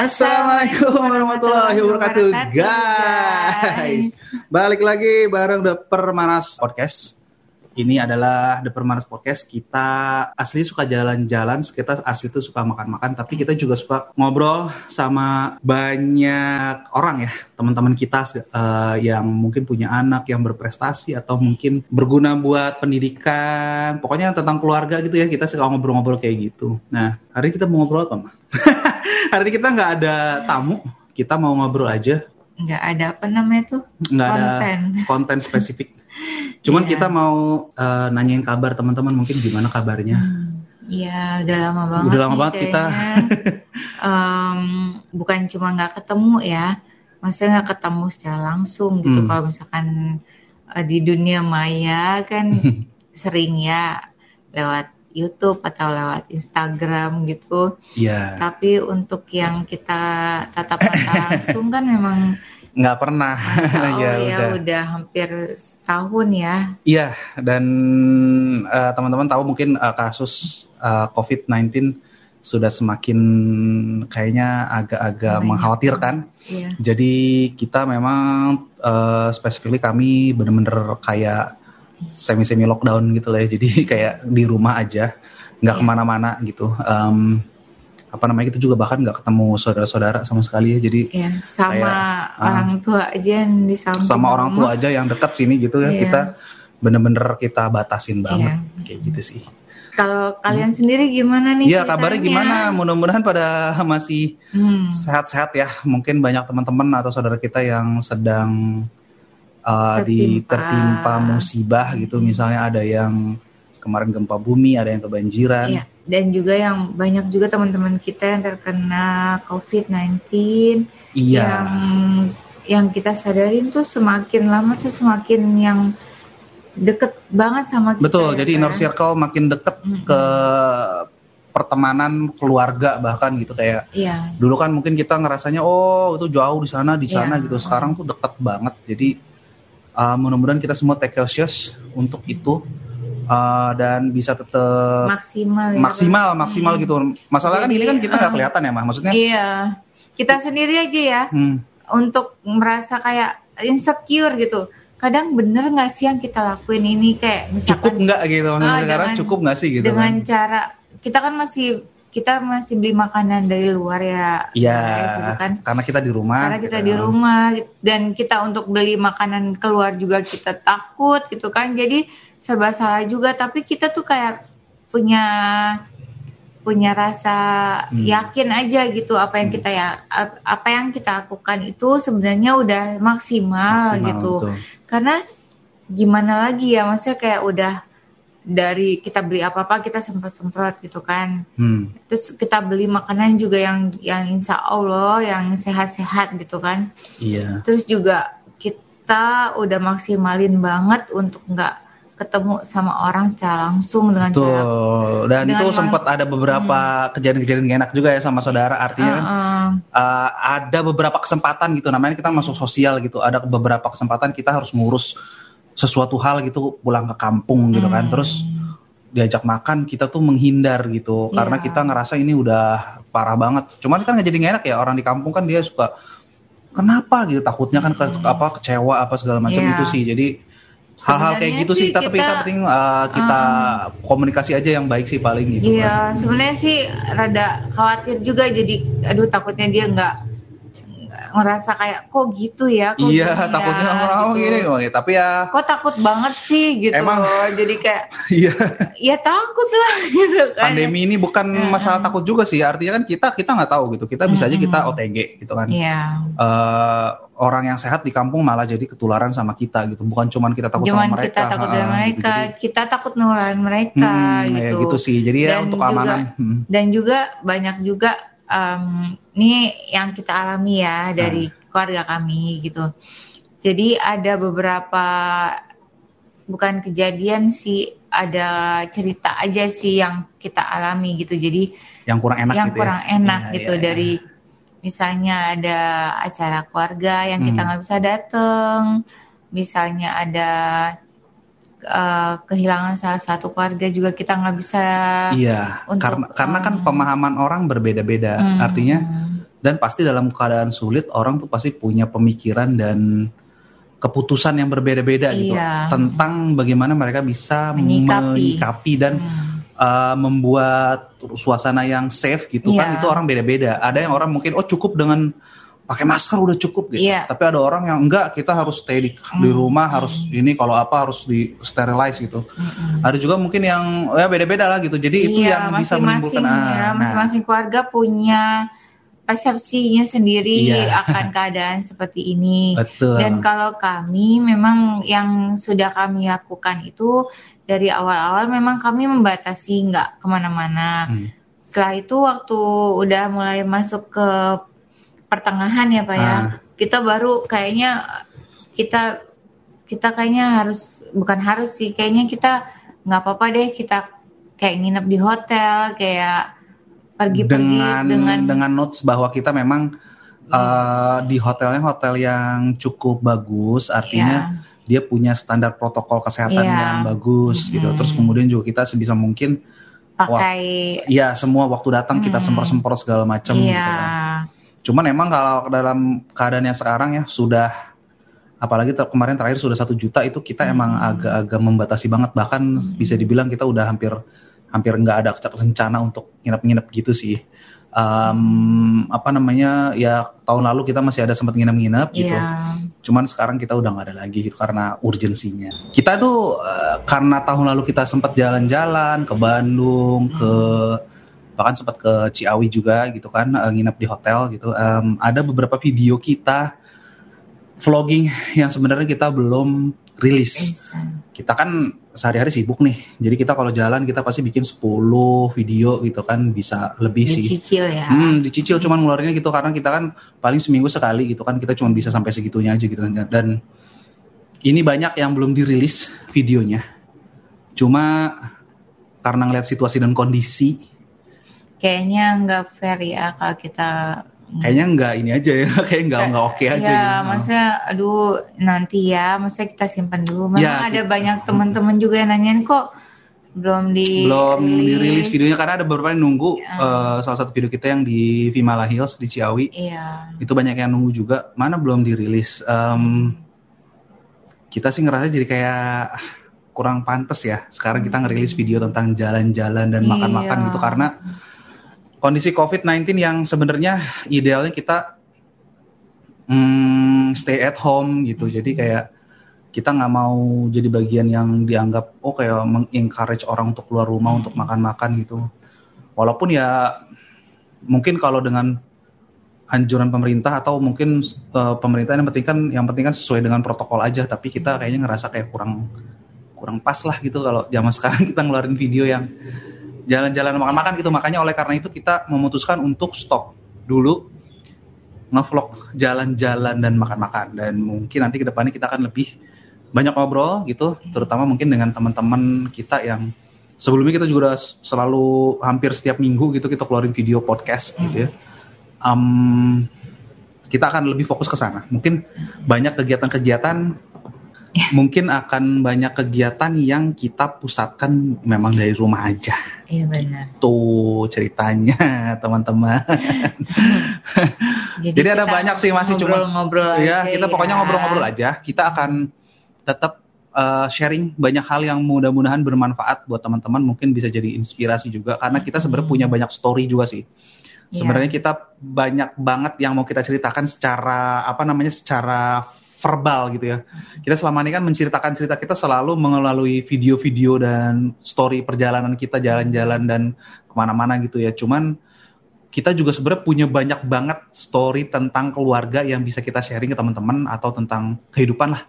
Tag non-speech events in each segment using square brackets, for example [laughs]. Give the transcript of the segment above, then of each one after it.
Assalamualaikum warahmatullahi wabarakatuh, guys. Balik lagi bareng The Permanas Podcast. Ini adalah The Permanas Podcast. Kita asli suka jalan-jalan, kita asli tuh suka makan-makan, tapi kita juga suka ngobrol sama banyak orang ya, teman-teman kita uh, yang mungkin punya anak yang berprestasi atau mungkin berguna buat pendidikan. Pokoknya tentang keluarga gitu ya, kita suka ngobrol-ngobrol kayak gitu. Nah, hari ini kita mau ngobrol apa, Ma? [laughs] hari ini kita nggak ada tamu, kita mau ngobrol aja. Nggak ada apa namanya tuh? Nggak ada konten spesifik. [laughs] Cuman yeah. kita mau uh, nanyain kabar teman-teman mungkin gimana kabarnya. Iya, hmm. udah lama banget. Udah lama banget kita. um, bukan cuma nggak ketemu ya, maksudnya nggak ketemu secara langsung gitu. Hmm. Kalau misalkan uh, di dunia maya kan [laughs] sering ya lewat YouTube atau lewat Instagram gitu. Iya. Tapi untuk yang kita tatap mata langsung kan memang [laughs] nggak pernah. [laughs] ya, ya udah. udah hampir setahun ya. Iya dan uh, teman-teman tahu mungkin uh, kasus uh, COVID-19 sudah semakin kayaknya agak-agak mengkhawatirkan. Iya. Jadi kita memang uh, specifically kami benar-benar kayak semi-semi lockdown gitu lah ya. Jadi [laughs] kayak di rumah aja, nggak yeah. ke mana-mana gitu. Um, apa namanya kita juga bahkan nggak ketemu saudara-saudara sama sekali ya. Jadi yeah, sama kayak, ah, orang tua aja yang di samping sama orang tua aja yang dekat sini gitu ya. Yeah. Kita bener-bener kita batasin banget yeah. kayak gitu sih. Kalau kalian hmm. sendiri gimana nih? Iya kabarnya gimana? Mudah-mudahan pada [laughs] masih hmm. sehat-sehat hmm. ya. Mungkin banyak teman-teman atau saudara kita yang sedang uh, tertimpa. di tertimpa musibah gitu misalnya ada yang kemarin gempa bumi ada yang kebanjiran iya. Dan juga yang banyak juga teman-teman kita yang terkena COVID-19 iya. yang yang kita sadarin tuh semakin lama tuh semakin yang deket banget sama kita. Betul, ya, jadi kan? inner circle makin deket mm -hmm. ke pertemanan keluarga bahkan gitu kayak iya. dulu kan mungkin kita ngerasanya oh itu jauh di sana di sana iya. gitu sekarang tuh deket banget jadi uh, mudah-mudahan kita semua take cautious untuk itu uh, dan bisa tetap maksimal ya, maksimal kan? maksimal hmm. gitu masalah Jadi, kan ini kan kita nggak uh, kelihatan ya mah maksudnya iya kita sendiri aja ya hmm. untuk merasa kayak insecure gitu kadang bener nggak sih yang kita lakuin ini kayak misalkan cukup nggak gitu maksudnya uh, sekarang cukup nggak sih gitu dengan kan? cara kita kan masih kita masih beli makanan dari luar ya. Iya. Gitu kan. Karena kita di rumah. Karena kita gitu. di rumah dan kita untuk beli makanan keluar juga kita takut gitu kan. Jadi serba salah juga. Tapi kita tuh kayak punya punya rasa hmm. yakin aja gitu apa yang hmm. kita ya apa yang kita lakukan itu sebenarnya udah maksimal, maksimal gitu. Betul. Karena gimana lagi ya maksudnya kayak udah dari kita beli apa-apa kita semprot-semprot gitu kan. Hmm. Terus kita beli makanan juga yang yang insya Allah yang sehat-sehat gitu kan. Iya. Terus juga kita udah maksimalin banget untuk nggak ketemu sama orang secara langsung dengan Betul. cara dan dengan itu sempat ada beberapa hmm. kejadian-kejadian hmm. enak juga ya sama saudara artinya uh -uh. uh, ada beberapa kesempatan gitu namanya kita masuk sosial gitu ada beberapa kesempatan kita harus ngurus sesuatu hal gitu pulang ke kampung gitu kan hmm. terus diajak makan kita tuh menghindar gitu yeah. karena kita ngerasa ini udah parah banget cuman kan nggak jadi enak ya orang di kampung kan dia suka kenapa gitu takutnya kan ke, hmm. apa kecewa apa segala macam yeah. itu sih jadi hal-hal kayak gitu sih kita, tapi kita penting uh, kita uh, komunikasi aja yang baik sih paling gitu iya kan. sebenarnya sih rada khawatir juga jadi aduh takutnya dia nggak ngerasa kayak kok gitu ya? Kok iya gini takutnya ya, orang gitu. gini ya. tapi ya kok takut banget sih? gitu emang. jadi kayak [laughs] iya. Ya takut lah [laughs] gitu kan. Pandemi ini bukan ya. masalah takut juga sih. Artinya kan kita kita nggak tahu gitu. Kita bisa aja kita OTG gitu kan. Iya. uh, orang yang sehat di kampung malah jadi ketularan sama kita gitu. Bukan cuman kita takut cuman sama mereka. kita takut dengan mereka gitu, kita takut nularin mereka hmm, gitu. Ya gitu. sih. Jadi ya dan ya untuk juga, keamanan. Hmm. dan juga banyak juga um, ini yang kita alami ya dari hmm. keluarga kami gitu. Jadi ada beberapa bukan kejadian sih, ada cerita aja sih yang kita alami gitu. Jadi yang kurang enak yang gitu ya? kurang ya? enak ya, gitu ya, dari ya. misalnya ada acara keluarga yang kita hmm. nggak bisa dateng, misalnya ada uh, kehilangan salah satu keluarga juga kita nggak bisa iya untuk, karena karena kan pemahaman orang berbeda-beda hmm. artinya dan pasti dalam keadaan sulit orang tuh pasti punya pemikiran dan keputusan yang berbeda-beda gitu Iya. tentang bagaimana mereka bisa Menyikapi. menyikapi dan Hmm. uh, membuat suasana yang safe gitu kan Iya. itu orang beda-beda. Ada yang orang mungkin oh cukup dengan pakai masker udah cukup gitu. Iya. Tapi ada orang yang enggak kita harus stay di, di rumah harus ini kalau apa harus di sterilize gitu. Mm-mm. Ada juga mungkin yang ya beda-beda lah gitu. Jadi itu Iya, yang bisa masing-masing menimbulkan ah, ya, nah, masing-masing keluarga punya persepsinya sendiri Iya. akan [laughs] keadaan seperti ini. betul. Dan kalau kami memang yang sudah kami lakukan itu dari awal-awal memang kami membatasi nggak ke mana-mana. Hmm. Setelah itu waktu udah mulai masuk ke pertengahan ya pak ya, Ah. kita baru kayaknya kita kita kayaknya harus bukan harus sih, kayaknya kita nggak apa-apa deh kita kayak nginep di hotel, kayak pergi-pergi dengan dengan, dengan notes bahwa kita memang uh, di hotelnya hotel yang cukup bagus, artinya dia punya standar protokol kesehatan Iya. yang bagus gitu. Mm-mm. Terus kemudian juga kita sebisa mungkin pakai ya semua waktu datang kita Hmm. semprot-semprot segala macam iya. gitu kan. Cuman emang kalau dalam keadaan yang sekarang ya sudah apalagi ter- kemarin terakhir sudah satu juta itu kita Hmm. emang agak-agak membatasi banget bahkan bisa dibilang kita udah hampir hampir nggak ada rencana untuk nginep-nginep gitu sih. Em, apa namanya ya tahun lalu kita masih ada sempat nginep-nginep gitu. Iya. Cuman sekarang kita udah nggak ada lagi gitu karena urgensinya. Kita tuh eh, karena tahun lalu kita sempat jalan-jalan ke Bandung, ke bahkan sempat ke Ciawi juga gitu kan, eh, nginep di hotel gitu. Em, ada beberapa video kita vlogging yang sebenarnya kita belum rilis. Kita kan sehari-hari sibuk nih. Jadi kita kalau jalan kita pasti bikin 10 video gitu kan bisa lebih sih. Dicicil ya. Hmm, dicicil cuman ngeluarinnya gitu karena kita kan paling seminggu sekali gitu kan kita cuma bisa sampai segitunya aja gitu kan. dan ini banyak yang belum dirilis videonya. Cuma karena ngeliat situasi dan kondisi Kayaknya nggak fair ya kalau kita kayaknya nggak ini aja ya [laughs] kayak nggak nggak oke aja ya, gitu. maksudnya aduh nanti ya, maksudnya kita simpan dulu. Memang Ya, ada kita- banyak teman-teman juga yang nanyain kok belum di belum dirilis videonya karena ada beberapa yang nunggu Ya. eh, salah satu video kita yang di Vimala Hills di Ciawi Iya. itu banyak yang nunggu juga mana belum dirilis Em, kita sih ngerasa jadi kayak kurang pantas ya sekarang kita ngerilis video tentang jalan-jalan dan makan-makan Iya. gitu karena kondisi COVID-19 yang sebenarnya idealnya kita mm, stay at home gitu. Jadi kayak kita nggak mau jadi bagian yang dianggap oh kayak mengencourage orang untuk keluar rumah untuk makan-makan gitu. Walaupun ya mungkin kalau dengan anjuran pemerintah atau mungkin eh, pemerintah yang penting kan yang penting kan sesuai dengan protokol aja. Tapi kita kayaknya ngerasa kayak kurang kurang pas lah gitu kalau zaman [laughs] sekarang kita ngeluarin video yang jalan-jalan makan-makan gitu. Makanya oleh karena itu kita memutuskan untuk stop dulu ngevlog jalan-jalan dan makan-makan. Dan mungkin nanti ke depannya kita akan lebih banyak ngobrol gitu terutama mungkin dengan teman-teman kita yang sebelumnya kita juga selalu hampir setiap minggu gitu kita keluarin video podcast gitu ya. Em, kita akan lebih fokus ke sana. Mungkin banyak kegiatan-kegiatan mungkin akan banyak kegiatan yang kita pusatkan memang dari rumah aja. Iya benar. tuh ceritanya [laughs] teman-teman. Jadi ada kita banyak sih, masih cuma- ngobrol-ngobrol ya aja kita pokoknya ya. ngobrol-ngobrol aja. Kita akan tetap uh, sharing banyak hal yang mudah-mudahan bermanfaat buat teman-teman. Mungkin bisa jadi inspirasi juga karena kita sebenarnya punya banyak story juga sih. Iya. sebenarnya kita banyak banget yang mau kita ceritakan secara apa namanya secara verbal gitu ya. Kita selama ini kan menceritakan cerita kita selalu melalui video-video dan story perjalanan kita jalan-jalan dan ke mana-mana gitu ya. Cuman kita juga sebenarnya punya banyak banget story tentang keluarga yang bisa kita sharing ke teman-teman atau tentang kehidupan lah.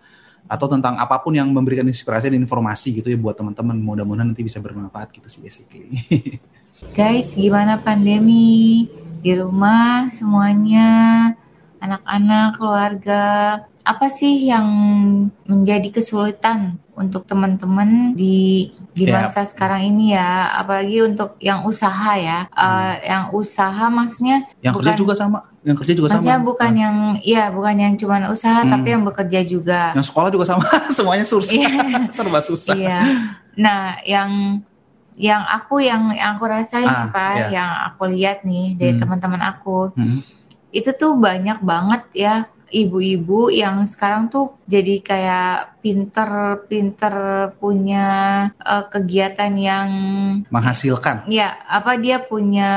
Atau tentang apa pun yang memberikan inspirasi dan informasi gitu ya buat teman-teman. Mudah-mudahan nanti bisa bermanfaat gitu sih basically. [laughs] Guys, gimana pandemi? Di rumah semuanya, anak-anak, keluarga? Apa sih yang menjadi kesulitan untuk teman-teman di di Ya. masa sekarang ini ya? Apalagi untuk yang usaha ya, Eh, yang usaha maksudnya yang kerja Bukan. juga sama yang kerja juga maksudnya sama bukan yang ya bukan yang cuman usaha Hmm. tapi yang bekerja juga. yang sekolah juga sama [laughs] semuanya susah Iya. [laughs] serba susah Iya. Nah, yang yang aku yang yang aku rasain Ah, apa iya. yang aku lihat nih dari Hmm. teman-teman aku Hmm. itu tuh banyak banget ya ibu-ibu yang sekarang tuh jadi kayak pinter-pinter punya uh, kegiatan yang menghasilkan. Ya, apa dia punya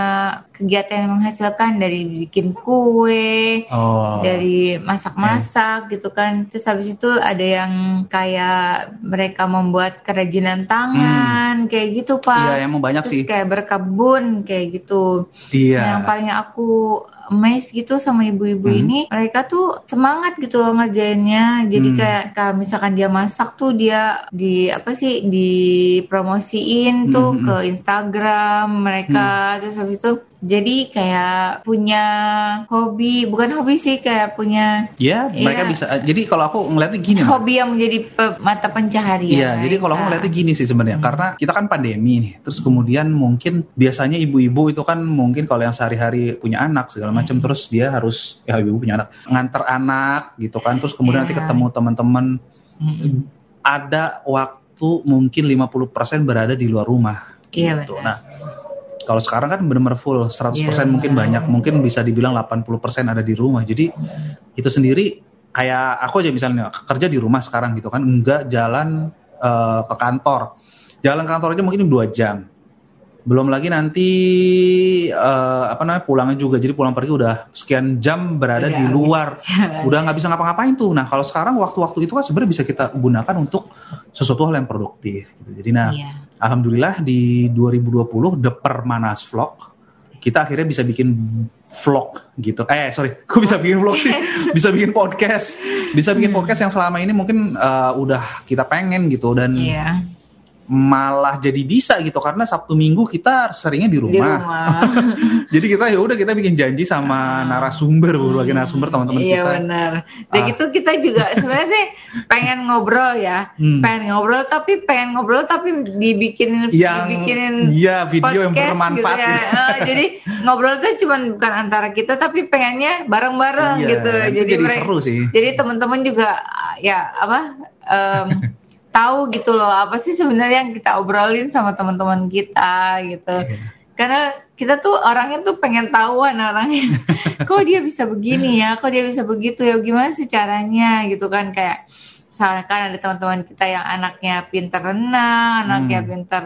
kegiatan yang menghasilkan dari bikin kue, oh. dari masak-masak okay. gitu kan. Terus habis itu ada yang kayak mereka membuat kerajinan tangan hmm. kayak gitu, Pak. Iya, emang banyak Terus sih. kayak berkebun kayak gitu. Iya. Yang paling aku amazed gitu sama ibu-ibu hmm. ini mereka tuh semangat gitu loh ngerjainnya jadi hmm. kayak kalau misalkan dia masak tuh dia di apa sih dipromosiin tuh hmm. ke Instagram mereka hmm. terus habis itu jadi kayak punya hobi bukan hobi sih kayak punya ya mereka ya, bisa jadi kalau aku ngeliatnya gini hobi yang menjadi pe, mata pencaharian iya jadi kalau aku ngeliatnya gini sih sebenarnya hmm. karena kita kan pandemi nih terus kemudian mungkin biasanya ibu-ibu itu kan mungkin kalau yang sehari-hari punya anak segala macam terus dia harus ya ibu-ibu punya anak nganter anak gitu kan terus kemudian yeah. nanti ketemu teman-teman hmm. ada waktu mungkin 50% berada di luar rumah Iya gitu. Nah, kalau sekarang kan benar-benar full 100% yeah. mungkin banyak, mungkin bisa dibilang 80% ada di rumah. Jadi itu sendiri kayak aku aja misalnya kerja di rumah sekarang gitu kan, enggak jalan uh, ke kantor. Jalan kantor aja mungkin dua jam. Belum lagi nanti uh, apa namanya pulangnya juga. Jadi pulang pergi udah sekian jam berada udah, di luar. Udah nggak bisa ngapa-ngapain tuh. Nah, kalau sekarang waktu-waktu itu kan sebenarnya bisa kita gunakan untuk sesuatu hal yang produktif gitu. Jadi nah yeah alhamdulillah di 2020 The Permanas Vlog kita akhirnya bisa bikin vlog gitu. Eh sorry, kok bisa bikin vlog sih? [laughs] bisa bikin podcast, bisa bikin hmm. podcast yang selama ini mungkin uh, udah kita pengen gitu dan yeah malah jadi bisa gitu karena Sabtu Minggu kita seringnya di rumah. Di rumah. [laughs] jadi kita ya udah kita bikin janji sama uh, narasumber berbagai narasumber teman-teman iya, kita. Iya benar. Dan uh, gitu kita juga [laughs] sebenarnya sih pengen ngobrol ya, hmm. pengen ngobrol tapi pengen ngobrol tapi dibikinin yang, dibikinin iya video yang bermanfaat. Gitu ya. uh, jadi [laughs] ngobrol tuh cuma bukan antara kita tapi pengennya bareng-bareng iya, gitu. Jadi, jadi seru sih. Jadi teman-teman juga ya apa um, tahu gitu loh apa sih sebenarnya yang kita obrolin sama teman-teman kita gitu. Yeah. Karena kita tuh orangnya tuh pengen tahuan orangnya. [laughs] kok dia bisa begini ya? Kok dia bisa begitu ya? Gimana sih caranya gitu kan kayak misalkan ada teman-teman kita yang anaknya pinter renang, anaknya hmm. pinter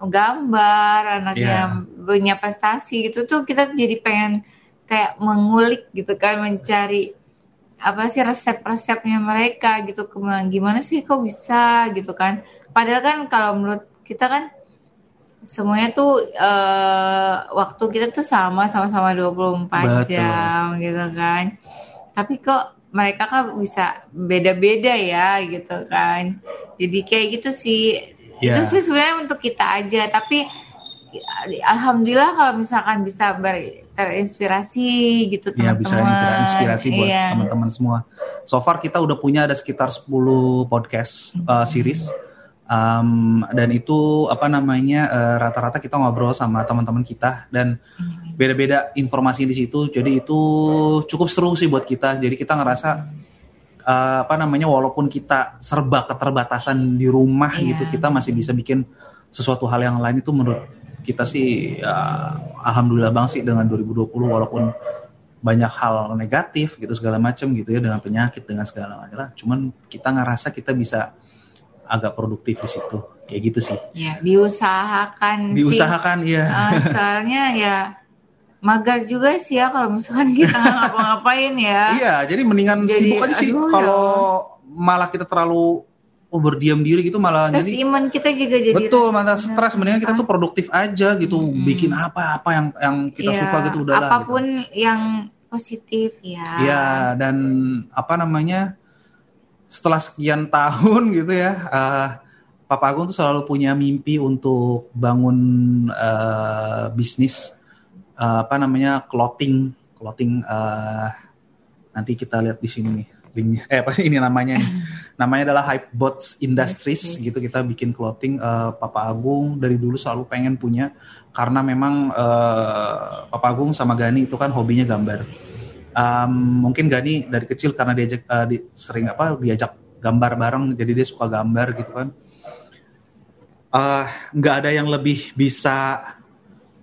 gambar, anaknya yeah. punya prestasi gitu tuh kita jadi pengen kayak mengulik gitu kan mencari apa sih resep-resepnya mereka gitu gimana sih kok bisa gitu kan. Padahal kan kalau menurut kita kan semuanya tuh uh, waktu kita tuh sama sama-sama 24 Betul. jam gitu kan. Tapi kok mereka kan bisa beda-beda ya gitu kan. Jadi kayak gitu sih. Yeah. itu sih sebenarnya untuk kita aja. Tapi alhamdulillah kalau misalkan bisa ber, terinspirasi gitu teman-teman. Ya bisa terinspirasi buat iya. teman-teman semua. So far kita udah punya ada sekitar 10 podcast uh, series. Um, dan itu apa namanya uh, rata-rata kita ngobrol sama teman-teman kita dan beda-beda informasi di situ. Jadi itu cukup seru sih buat kita. Jadi kita ngerasa uh, apa namanya walaupun kita serba keterbatasan di rumah yeah. gitu, kita masih bisa bikin sesuatu hal yang lain itu menurut kita sih ya, alhamdulillah bang sih dengan 2020 walaupun banyak hal negatif gitu segala macam gitu ya dengan penyakit dengan segala macam cuman kita ngerasa kita bisa agak produktif di situ. Kayak gitu sih. Ya diusahakan diusahakan sih. ya asalnya ya magar juga sih ya kalau misalkan kita nggak [laughs] ngapa-ngapain ya. Iya jadi mendingan jadi, sibuk aja sih. kalau ya. malah kita terlalu oh berdiam diri gitu malah Terus jadi iman kita juga jadi betul malah stres. Mendingan kita tuh produktif aja gitu. Hmm. bikin apa apa yang yang kita ya, suka gitu udah apa pun gitu. yang positif ya. Ya dan apa namanya setelah sekian tahun [laughs] gitu ya uh, Papa Agung tuh selalu punya mimpi untuk bangun uh, bisnis uh, apa namanya clothing. Clothing uh, nanti kita lihat di sini nih linknya. Eh apa ini namanya nih? [laughs] Namanya adalah Hypebots Industries yes, yes. gitu kita bikin clothing uh, Papa Agung dari dulu selalu pengen punya karena memang uh, Papa Agung sama Gani itu kan hobinya gambar. Um, mungkin Gani dari kecil karena diajak uh, di, sering apa diajak gambar bareng jadi dia suka gambar gitu kan. Nggak uh, ada yang lebih bisa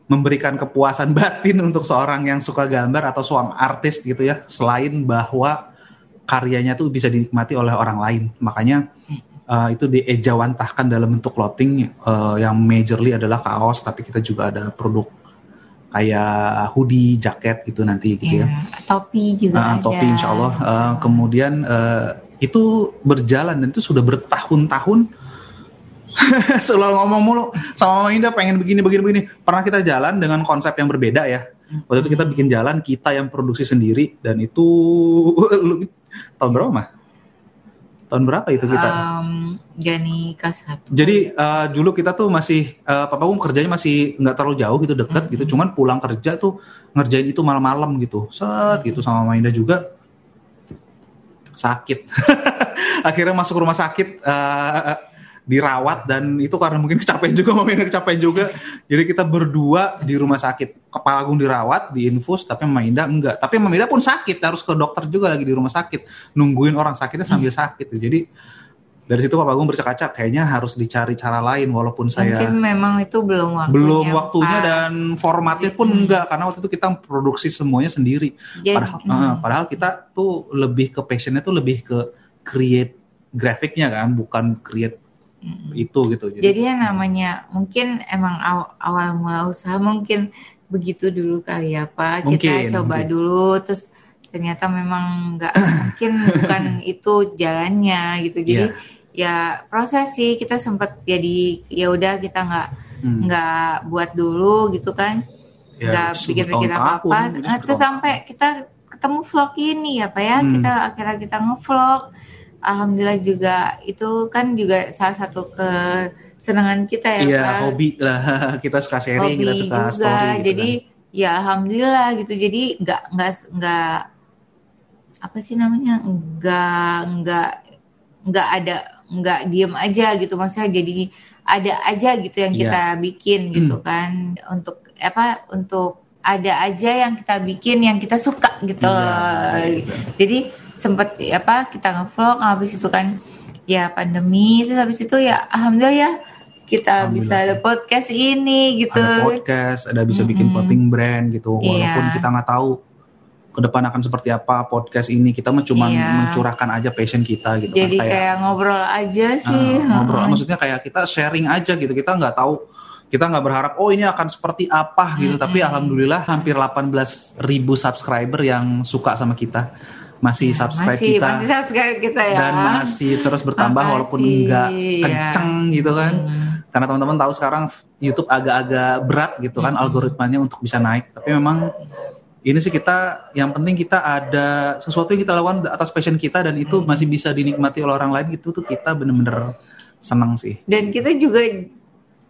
memberikan kepuasan [laughs] batin untuk seorang yang suka gambar atau seorang artis gitu ya selain bahwa karyanya tuh bisa dinikmati oleh orang lain makanya uh, itu diejawantahkan dalam bentuk clothing uh, yang majorly adalah kaos tapi kita juga ada produk kayak hoodie, jaket gitu nanti gitu ya. ya. Topi juga uh, ada. Topi insya Allah. Uh, kemudian uh, itu berjalan dan itu sudah bertahun-tahun. [laughs] Selalu ngomong mulu sama Mama Indah pengen begini begini begini. Pernah kita jalan dengan konsep yang berbeda ya. Waktu itu kita bikin jalan kita yang produksi sendiri dan itu [laughs] tahun berapa mah? Tahun berapa itu kita? Um, Gani K1. Jadi uh, dulu kita tuh masih uh, papa gue kerjanya masih nggak terlalu jauh gitu deket Mm-hmm. gitu. Cuman pulang kerja tuh ngerjain itu malam-malam gitu. Set gitu sama Mainda juga sakit. [laughs] Akhirnya masuk rumah sakit uh, dirawat dan itu karena mungkin kecapean juga [laughs] Indah kecapean juga. Jadi kita berdua di rumah sakit. Kepala Agung dirawat, diinfus, tapi Mama Indah enggak. Tapi Mama Indah pun sakit, harus ke dokter juga lagi di rumah sakit. Nungguin orang sakitnya sambil sakit. Jadi dari situ Pak Agung bercakaca kayaknya harus dicari cara lain walaupun saya Mungkin memang itu belum waktunya. belum waktunya Pak. dan formatnya pun Hmm. enggak karena waktu itu kita produksi semuanya sendiri. Jadi, Padahal, hmm. eh, padahal kita tuh lebih ke passionnya tuh lebih ke create grafiknya kan, bukan create. Itu gitu. Jadi yang namanya mungkin emang aw- awal mula usaha mungkin begitu dulu kali ya Pak. Mungkin, Kita coba mungkin. dulu terus ternyata memang nggak [coughs] mungkin bukan itu jalannya gitu. Jadi ya proses sih kita sempat jadi ya udah kita nggak Hmm. nggak buat dulu gitu kan. Ya, nggak pikir-pikir apa-apa. jadi Nah, terus sampai kita ketemu vlog ini ya Pak ya. Hmm. Kita akhirnya kita ngevlog. Alhamdulillah juga itu kan juga salah satu kesenangan kita ya Iya, Pak. hobi lah. [laughs] Kita suka sharing, Hobi kita suka juga. story gitu Jadi ya alhamdulillah gitu. Jadi nggak nggak nggak apa sih namanya? nggak nggak nggak ada nggak diem aja gitu maksudnya jadi ada aja gitu yang Iya. kita bikin gitu kan untuk apa untuk ada aja yang kita bikin yang kita suka gitu Iya, loh. Jadi sempet apa kita ngevlog habis itu kan ya pandemi terus habis itu ya alhamdulillah ya kita Alhamdulillah bisa ada podcast ini gitu. Ada podcast, ada bisa bikin Mm-mm. clothing brand gitu. Walaupun Iya. kita nggak tahu ke depan akan seperti apa podcast ini, kita mah cuma Iya. mencurahkan aja passion kita gitu Jadi kan. kayak, ngobrol aja sih. Ah, [laughs] ngobrol Heeh. maksudnya kayak kita sharing aja gitu kita nggak tahu kita nggak berharap oh ini akan seperti apa gitu Mm-mm. tapi alhamdulillah hampir 18 ribu subscriber yang suka sama kita masih subscribe masih, kita masih subscribe kita ya. dan masih terus bertambah Makasih, walaupun nggak ya. kenceng gitu kan Hmm. karena teman-teman tahu sekarang YouTube agak-agak berat gitu kan Mm-mm. algoritmanya untuk bisa naik tapi memang ini sih kita yang penting kita ada sesuatu yang kita lakukan atas passion kita dan itu Hmm. masih bisa dinikmati oleh orang lain gitu tuh kita bener-bener senang sih Dan kita juga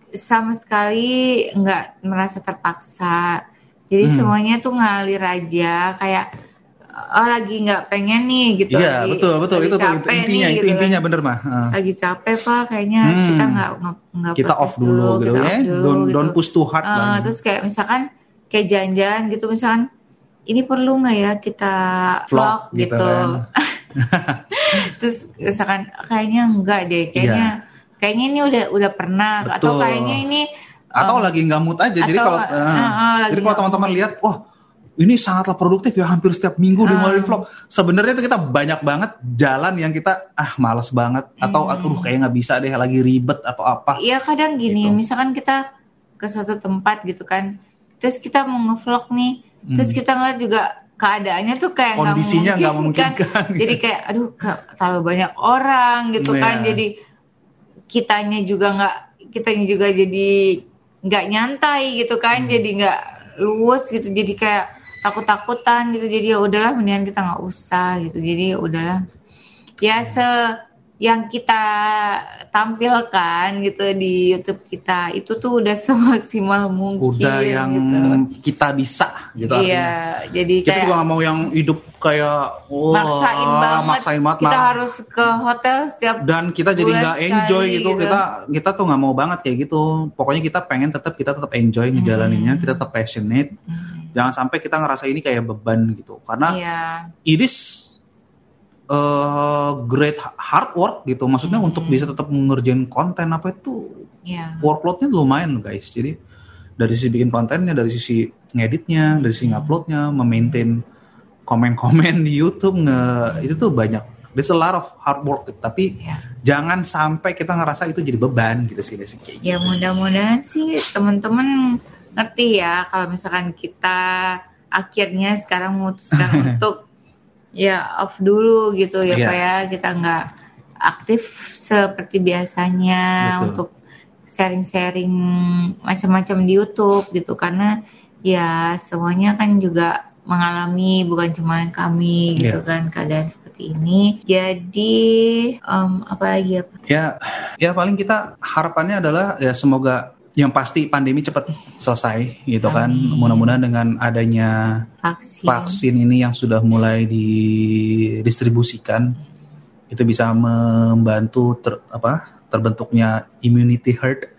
sama sekali nggak merasa terpaksa. Jadi Hmm. semuanya tuh ngalir aja kayak oh lagi nggak pengen nih gitu. iya lagi- betul betul lagi itu tuh capek intinya nih, itu gitu kan. intinya bener mah Ah. Lagi capek pak, kayaknya Hmm. kita nggak nggak- kita off dulu, gitu kita ya dulu, don't, gitu. don't push too hard Eh, lah. terus kayak misalkan kayak jalan-jalan gitu misalkan ini perlu nggak ya kita Vlog gitu gitu, kan. [laughs] terus misalkan kayaknya enggak deh kayaknya kayaknya ini udah udah pernah atau. Betul. kayaknya ini atau um, lagi nggak mood aja jadi atau- kalau uh, uh, lagi jadi kalau teman-teman lihat wah ini sangatlah produktif ya hampir setiap minggu Ah. ngeluarin vlog sebenarnya itu kita banyak banget jalan yang kita ah males banget atau Hmm. aduh kayak nggak bisa deh lagi ribet atau apa Iya kadang gini, Gitu. misalkan kita ke suatu tempat gitu kan, terus kita mau ngevlog nih, terus Hmm. kita ngeliat juga keadaannya tuh kayak nggak kondisinya nggak memungkinkan. memungkinkan [laughs] Jadi kayak aduh terlalu banyak orang gitu Iya. kan, jadi kitanya juga nggak, kitanya juga jadi nggak nyantai gitu kan, Hmm. jadi nggak luwes gitu, jadi kayak takut-takutan gitu, jadi ya udahlah mendingan kita nggak usah gitu, jadi ya udahlah ya se yang kita tampilkan gitu di YouTube kita itu tuh udah [laughs] semaksimal mungkin udah yang gitu. kita bisa gitu artinya. Iya, jadi kita kayak juga nggak mau yang hidup kayak wah, maksain banget. maksain banget kita nah. harus ke hotel setiap dan kita jadi nggak enjoy sekali gitu gitu. kita kita tuh nggak mau banget kayak gitu pokoknya kita pengen tetap kita tetap enjoy ngejalaninnya Hmm. kita tetap passionate Hmm, jangan sampai kita ngerasa ini kayak beban gitu karena Iya. it is uh, great hard work gitu maksudnya Hmm. untuk bisa tetap mengerjain konten apa itu Iya. workloadnya lumayan guys jadi dari sisi bikin kontennya, dari sisi ngeditnya, dari sisi nguploadnya, memaintain komen-komen di YouTube nge itu tuh banyak. There's a lot of hard work, tapi Ya. jangan sampai kita ngerasa itu jadi beban gitu sih, Ya mudah-mudahan sih teman-teman ngerti ya kalau misalkan kita akhirnya sekarang memutuskan [laughs] untuk ya off dulu gitu ya Iya. Pak ya kita nggak aktif seperti biasanya Betul. untuk sharing-sharing macam-macam di YouTube gitu karena ya semuanya kan juga mengalami bukan cuma kami gitu Iya. kan keadaan seperti ini jadi em, apa lagi ya Pak? Ya, ya paling kita harapannya adalah ya semoga yang pasti pandemi cepat selesai gitu kan. Mudah-mudahan dengan adanya vaksin, vaksin ini yang sudah mulai didistribusikan itu bisa membantu ter, apa terbentuknya immunity herd.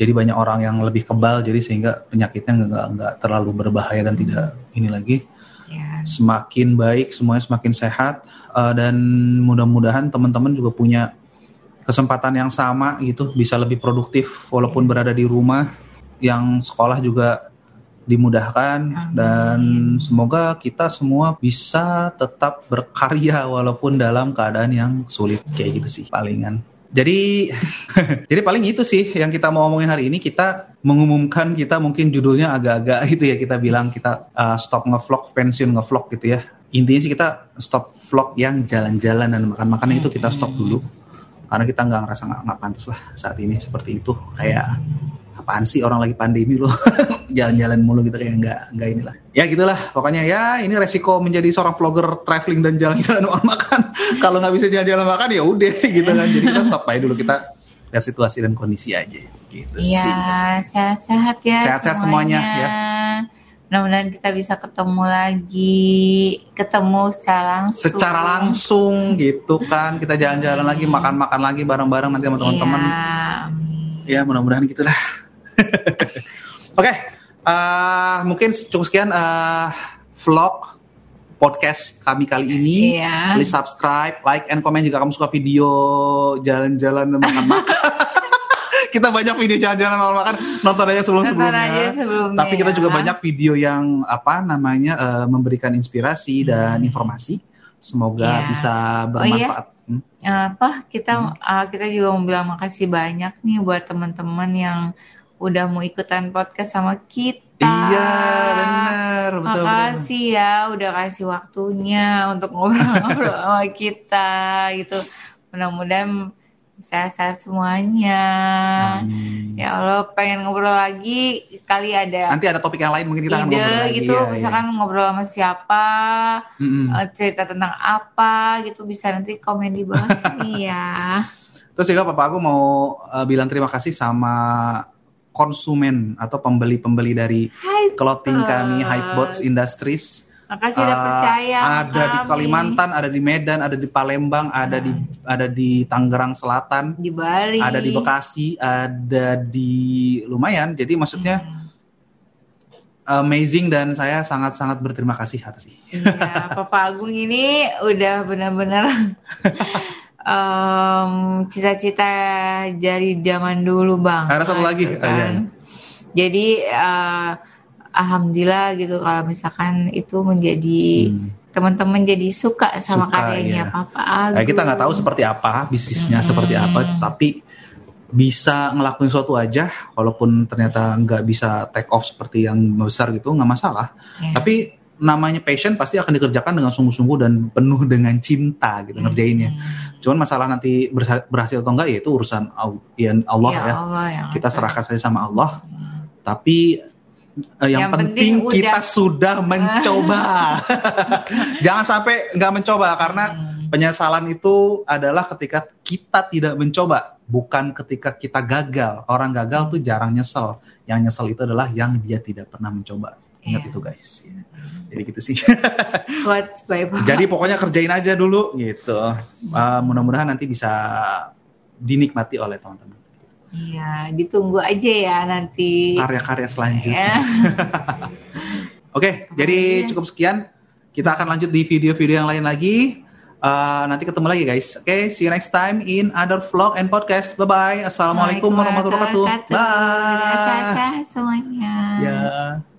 Jadi banyak orang yang lebih kebal jadi sehingga penyakitnya nggak nggak terlalu berbahaya dan tidak ini lagi. Ya. Semakin baik, semuanya semakin sehat. Eh, dan mudah-mudahan teman-teman juga punya kesempatan yang sama gitu, bisa lebih produktif walaupun berada di rumah, yang sekolah juga dimudahkan Amin. dan semoga kita semua bisa tetap berkarya walaupun dalam keadaan yang sulit kayak gitu sih palingan. Jadi [laughs] jadi paling itu sih yang kita mau ngomongin hari ini kita mengumumkan kita mungkin judulnya agak-agak [laughs] gitu ya kita bilang kita uh, stop ngevlog pensiun ngevlog gitu ya. Intinya sih kita stop vlog yang jalan-jalan dan makan-makan itu kita stop dulu karena kita nggak ngerasa nggak nggak pantas lah saat ini seperti itu. Kayak apaan sih orang lagi pandemi loh [laughs] jalan-jalan mulu gitu kayak nggak nggak inilah. Ya gitulah pokoknya ya ini resiko menjadi seorang vlogger traveling dan jalan-jalan makan makan. [laughs] Kalau nggak bisa jalan-jalan makan ya udah [laughs] gitu kan. Jadi kita stop aja dulu kita lihat situasi dan kondisi aja. Gitu sih. Iya, sehat-sehat ya Sehat-sehat semuanya, ya. Mudah-mudahan kita bisa ketemu lagi, ketemu secara langsung. secara langsung gitu kan kita jalan-jalan lagi makan-makan lagi bareng-bareng nanti sama teman-teman amin. ya mudah-mudahan gitulah [laughs] oke eh, mungkin cukup sekian eh, vlog podcast kami kali ini Iya. please subscribe like and comment jika kamu suka video jalan-jalan dan makan-makan [laughs] kita banyak video jalan-jalan makan-makan nonton aja sebelum Nonton sebelumnya aja sebelumnya. tapi kita juga banyak video yang apa namanya eh, memberikan inspirasi dan informasi semoga Hmm. Iya. bisa bermanfaat Hmm, apa kita ah, kita juga mau bilang makasih banyak nih buat teman-teman yang udah mau ikutan podcast sama kita. iya benar betul, betul. Makasih ya udah kasih waktunya untuk ngobrol-ngobrol [laughs] sama kita gitu. Mudah-mudahan sehat-sehat semuanya. Amin. Ya Allah pengen ngobrol lagi kali ada Nanti ada topik yang lain mungkin kita akan ide ngobrol lagi. gitu, Iya, misalkan ngobrol sama siapa, eh, cerita tentang apa gitu bisa nanti komen di bawah [laughs] sini ya. Terus juga Papa aku mau uh, bilang terima kasih sama konsumen atau pembeli-pembeli dari clothing kami Hypebots Industries. Makasih udah Uh, percaya ada di kami. Kalimantan, ada di Medan, ada di Palembang, ada di ada di Tangerang Selatan, di Bali, ada di Bekasi, ada di lumayan. Jadi maksudnya Hmm. amazing dan saya sangat-sangat berterima kasih atas ini. Iya, Papa Agung ini udah benar-benar [laughs] em, cita-cita dari zaman dulu bang. Ada satu lagi, Gitu ah, iya. Jadi eh, alhamdulillah gitu kalau misalkan itu menjadi Hmm. teman-teman jadi suka sama Suka, karyanya iya. Papa. Nah, kita nggak tahu seperti apa bisnisnya Hmm. seperti apa, tapi bisa ngelakuin sesuatu aja, walaupun ternyata nggak bisa take off seperti yang besar gitu, nggak masalah. Ya. Tapi namanya passion pasti akan dikerjakan dengan sungguh-sungguh dan penuh dengan cinta gitu ngerjainnya. Hmm. Cuman masalah nanti berhasil atau enggak ya itu urusan ya Allah Ya ya. Allah yang Kita akan. serahkan saja sama Allah. Tapi eh, yang, Yang penting, penting kita udah- sudah [laughs] mencoba. Jangan sampai nggak mencoba karena Hmm. penyesalan itu adalah ketika kita tidak mencoba, bukan ketika kita gagal. Orang gagal tuh jarang nyesel. Yang nyesel itu adalah yang dia tidak pernah mencoba. Ingat Iya. itu guys. Ya. Jadi gitu sih. [laughs] Jadi [laughs] pokoknya kerjain aja dulu gitu. Uh, mudah-mudahan nanti bisa dinikmati oleh teman-teman. Iya, ditunggu aja ya nanti. Karya-karya selanjutnya. Ya. [laughs] Oke, jadi aja. cukup sekian. Kita akan lanjut di video-video yang lain lagi. Uh, nanti ketemu lagi guys. Oke, okay, see you next time in other vlog and podcast. Bye bye. Assalamualaikum warahmatullahi wabarakatuh. Bye. Semuanya. Ya.